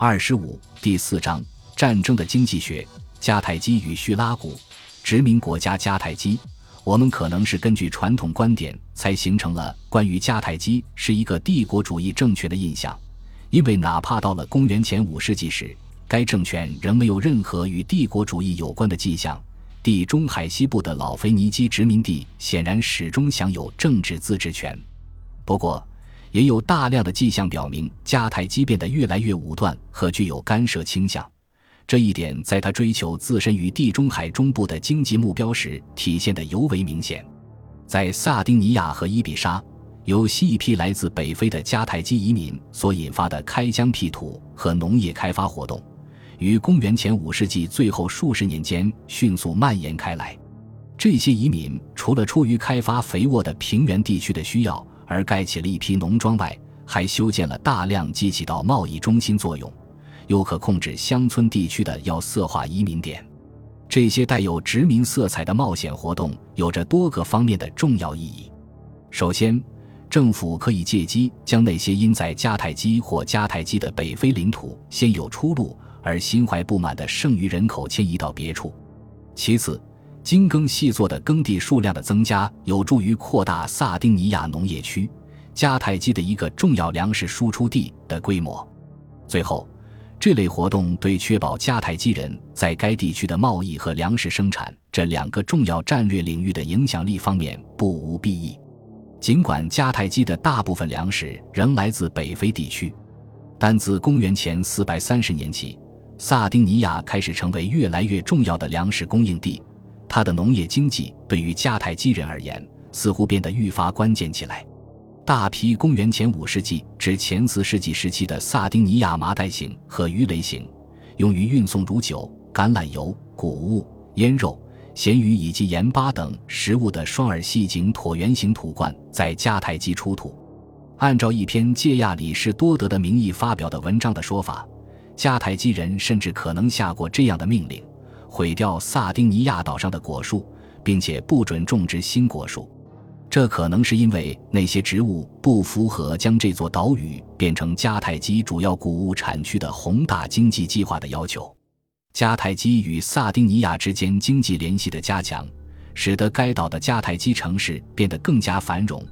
二十五第四章战争的经济学。迦太基与叙拉古殖民国家迦太基，我们可能是根据传统观点才形成了关于迦太基是一个帝国主义政权的印象，因为哪怕到了公元前五世纪时，该政权仍没有任何与帝国主义有关的迹象。地中海西部的老腓尼基殖民地显然始终享有政治自治权，不过。也有大量的迹象表明，迦太基变得越来越武断和具有干涉倾向。这一点在他追求自身于地中海中部的经济目标时体现得尤为明显。在萨丁尼亚和伊比沙，由西一批来自北非的迦太基移民所引发的开疆辟土和农业开发活动，于公元前五世纪最后数十年间迅速蔓延开来。这些移民除了出于开发肥沃的平原地区的需要，而盖起了一批农庄外，还修建了大量既起到贸易中心作用，又可控制乡村地区的要色化移民点。这些带有殖民色彩的冒险活动有着多个方面的重要意义。首先，政府可以借机将那些因在迦太基或迦太基的北非领土先有出路而心怀不满的剩余人口迁移到别处。其次，精耕细作的耕地数量的增加，有助于扩大萨丁尼亚农业区迦太基的一个重要粮食输出地的规模。最后，这类活动对确保迦太基人在该地区的贸易和粮食生产这两个重要战略领域的影响力方面不无裨益。尽管迦太基的大部分粮食仍来自北非地区，但自公元前430年起，萨丁尼亚开始成为越来越重要的粮食供应地。他的农业经济对于迦太基人而言，似乎变得愈发关键起来。大批公元前五世纪至前四世纪时期的萨丁尼亚麻袋型和鱼雷型，用于运送乳酒、橄榄油、谷物、腌肉、咸鱼以及盐巴等食物的双耳细颈椭圆形土罐，在迦太基出土。按照一篇借亚里士多德的名义发表的文章的说法，迦太基人甚至可能下过这样的命令。毁掉萨丁尼亚岛上的果树，并且不准种植新果树，这可能是因为那些植物不符合将这座岛屿变成迦太基主要谷物产区的宏大经济计划的要求。迦太基与萨丁尼亚之间经济联系的加强，使得该岛的迦太基城市变得更加繁荣。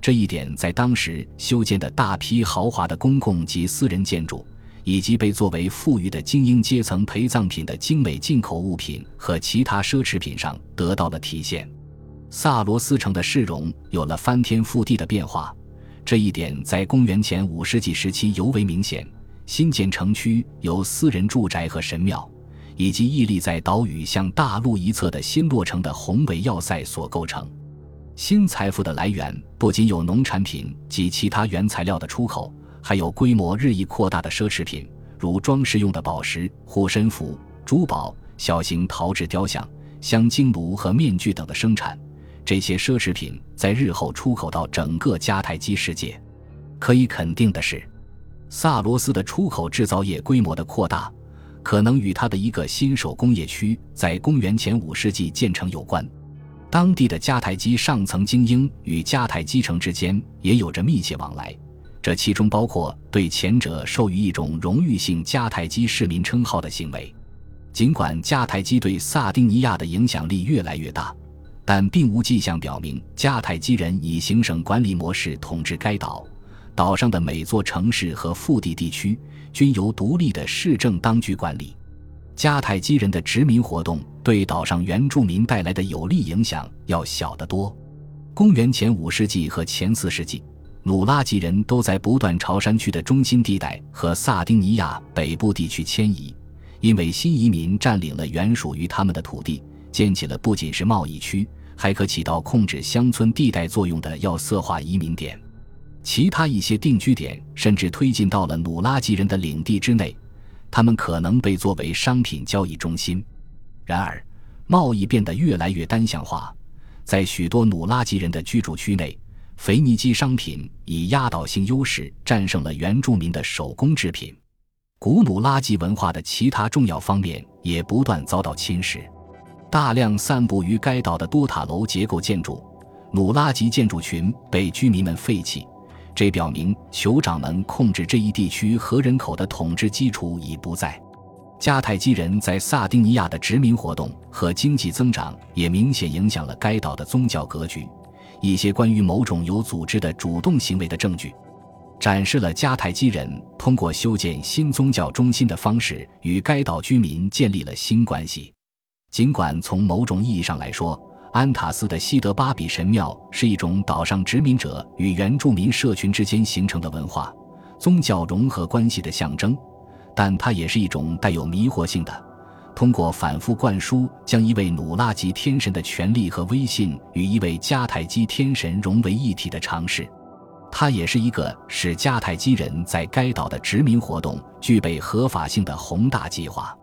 这一点在当时修建的大批豪华的公共及私人建筑。以及被作为富裕的精英阶层陪葬品的精美进口物品和其他奢侈品上得到了体现。萨罗斯城的市容有了翻天覆地的变化，这一点在公元前五世纪时期尤为明显。新建城区由私人住宅和神庙，以及屹立在岛屿向大陆一侧的新落成的宏伟要塞所构成。新财富的来源不仅有农产品及其他原材料的出口。还有规模日益扩大的奢侈品，如装饰用的宝石、护身符、珠宝、小型陶制雕像、香精炉和面具等的生产。这些奢侈品在日后出口到整个迦太基世界。可以肯定的是，萨罗斯的出口制造业规模的扩大，可能与他的一个新手工业区在公元前五世纪建成有关。当地的迦太基上层精英与迦太基城之间也有着密切往来。这其中包括对前者授予一种荣誉性迦太基市民称号的行为。尽管迦太基对萨丁尼亚的影响力越来越大，但并无迹象表明迦太基人以行省管理模式统治该岛。岛上的每座城市和腹地地区均由独立的市政当局管理。迦太基人的殖民活动对岛上原住民带来的有利影响要小得多。公元前五世纪和前四世纪。努拉吉人都在不断朝山区的中心地带和萨丁尼亚北部地区迁移，因为新移民占领了原属于他们的土地，建起了不仅是贸易区，还可起到控制乡村地带作用的要色化移民点。其他一些定居点甚至推进到了努拉吉人的领地之内，他们可能被作为商品交易中心。然而，贸易变得越来越单向化，在许多努拉吉人的居住区内。腓尼基商品以压倒性优势战胜了原住民的手工制品，古努拉吉文化的其他重要方面也不断遭到侵蚀。大量散布于该岛的多塔楼结构建筑，努拉吉建筑群被居民们废弃，这表明酋长们控制这一地区和人口的统治基础已不在。迦太基人在萨丁尼亚的殖民活动和经济增长也明显影响了该岛的宗教格局。一些关于某种有组织的主动行为的证据，展示了迦太基人通过修建新宗教中心的方式与该岛居民建立了新关系。尽管从某种意义上来说，安塔斯的西德巴比神庙是一种岛上殖民者与原住民社群之间形成的文化宗教融合关系的象征。但它也是一种带有迷惑性的，通过反复灌输将一位努拉吉天神的权力和威信与一位迦太基天神融为一体的尝试。它也是一个使迦太基人在该岛的殖民活动具备合法性的宏大计划。